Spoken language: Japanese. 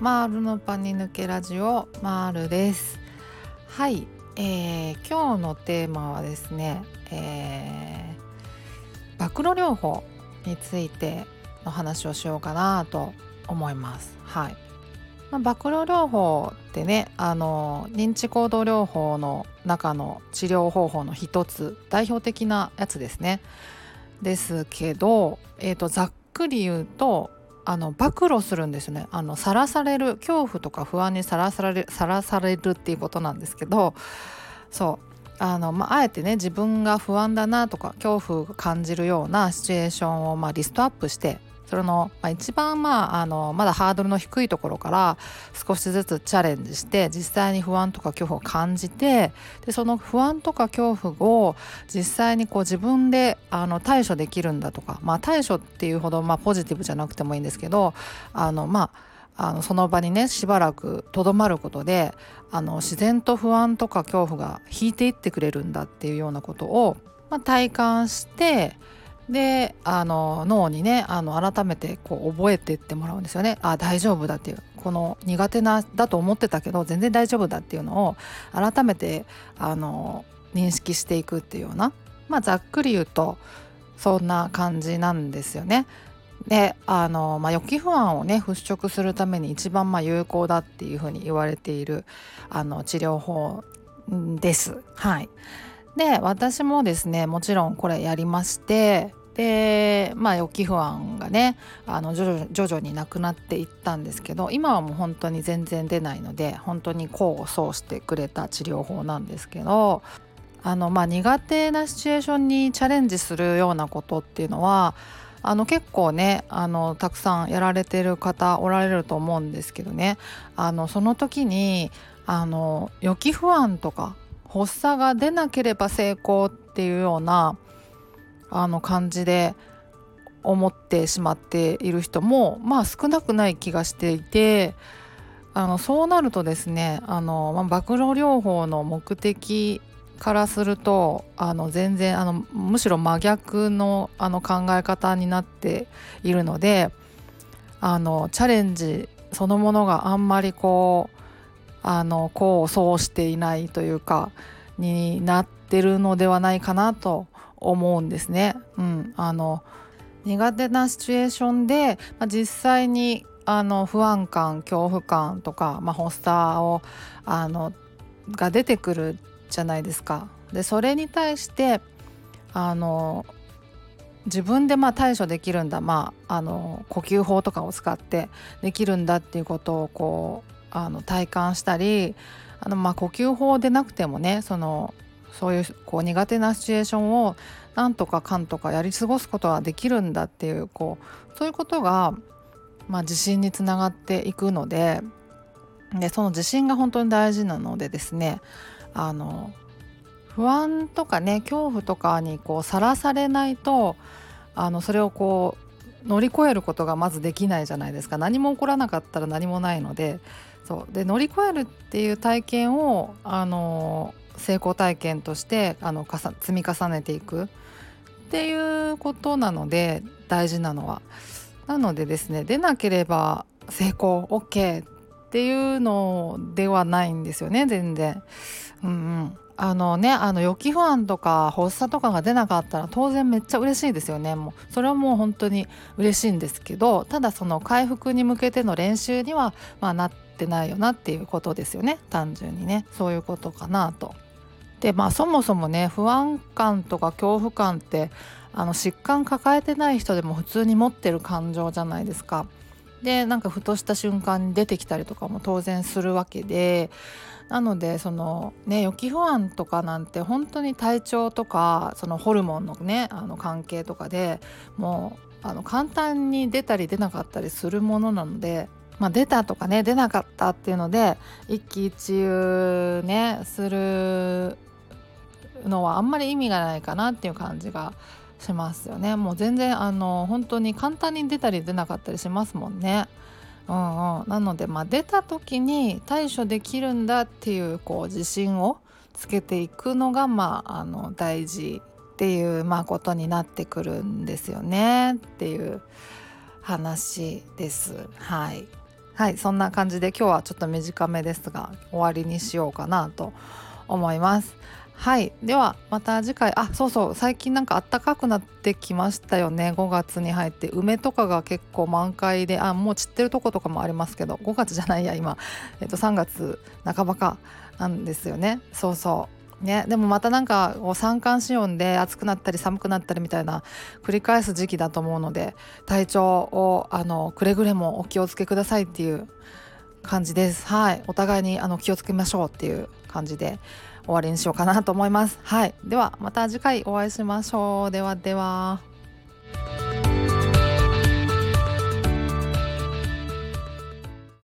マールのパニ抜けラジオマールです。はい、えー、今日のテーマはですね、えー、暴露療法についての話をしようかなと思います。はい、まあ、暴露療法ってねあの認知行動療法の中の治療方法の一つ代表的なやつですね。ですけど、えーとざっくり言うとあの暴露するんですね。あのさらされる恐怖とか不安にさらされるさらされるっていうことなんですけどそう。あの、まあ、えてね自分が不安だなとか恐怖を感じるようなシチュエーションを、まあ、リストアップしてそれの、まあ、一番、まあ、あのまだハードルの低いところから少しずつチャレンジして実際に不安とか恐怖を感じてでその不安とか恐怖を実際にこう自分であの対処できるんだとか、まあ、対処っていうほど、まあ、ポジティブじゃなくてもいいんですけどあのまああのその場にねしばらくとどまることであの自然と不安とか恐怖が引いていってくれるんだっていうようなことを、まあ、体感してであの脳にねあの改めてこう覚えてってもらうんですよねあ大丈夫だっていうこの苦手なだと思ってたけど全然大丈夫だっていうのを改めてあの認識していくっていうようなまあざっくり言うとそんな感じなんですよね。であの、まあ、予期不安をね払拭するために一番まあ有効だっていうふうに言われているあの治療法です。はい、で私もですねもちろんこれやりましてでまあ予期不安がねあの徐々徐々になくなっていったんですけど今はもう本当に全然出ないので本当に功を奏してくれた治療法なんですけどあのまあ苦手なシチュエーションにチャレンジするようなことっていうのはあの結構ねあのたくさんやられてる方おられると思うんですけどねあのその時にあの予期不安とか発作が出なければ成功っていうようなあの感じで思ってしまっている人もまあ少なくない気がしていてあのそうなるとですねあの、まあ、暴露療法の目的からするとあの全然あのむしろ真逆のあの考え方になっているのであのチャレンジそのものがあんまりこうあの功を奏していないというかになってるのではないかなと思うんですね。うん、あの苦手なシチュエーションで、まあ、実際にあの不安感恐怖感とか、まあ、発作をあのが出てくるじゃないですか。でそれに対してあの自分でまあ対処できるんだ、まあ、あの呼吸法とかを使ってできるんだっていうことをこうあの体感したりあのまあ呼吸法でなくてもねそのそういうこう苦手なシチュエーションをなんとかかんとかやり過ごすことができるんだっていうこうそういうことが、まあ、自信につながっていくのででその自信が本当に大事なのでですねあの不安とかね恐怖とかにさらされないとあのそれをこう乗り越えることがまずできないじゃないですか。何も起こらなかったら何もないのでそう。で乗り越えるっていう体験をあの成功体験としてあの積み重ねていくっていうことなので大事なのは。なのでですね出なければ成功 OK っていうのではないんですよね全然。うんうんあのねあの予期不安とか発作とかが出なかったら当然めっちゃ嬉しいですよねもうそれはもう本当に嬉しいんですけどただその回復に向けての練習には、まあ、なってないよなっていうことですよね単純にねそういうことかなと。でまあそもそもね不安感とか恐怖感ってあの疾患抱えてない人でも普通に持ってる感情じゃないですか。でなんかふとした瞬間に出てきたりとかも当然するわけでなのでそのね予期不安とかなんて本当に体調とかそのホルモンのねあの関係とかでもうあの簡単に出たり出なかったりするものなのでまあ、出たとかね出なかったっていうので一喜一憂ねするのはあんまり意味がないかなっていう感じがしますよね。もう全然あの本当に簡単に出たり出なかったりしますもんね。うんうん、なので、まあ、出た時に対処できるんだっていうこう自信をつけていくのが、まあ、あの大事っていう、まあ、ことになってくるんですよね。っていう話です。はい。はい。そんな感じで今日はちょっと短めですが終わりにしようかなと思います。はい。ではまた次回。あそうそう。最近なんか暖かくなってきましたよね。5月に入って。梅とかが結構満開で。あもう散ってるとことかもありますけど。5月じゃないや今、えっと、3月半ばか。なんですよね。そうそう。ね、でもまたなんか三寒四温で暑くなったり寒くなったりみたいな繰り返す時期だと思うので体調をあのくれぐれもお気をつけくださいっていう感じですはいお互いにあの気をつけましょうっていう感じで終わりにしようかなと思います。はい、ではまた次回お会いしましょう。ではでは。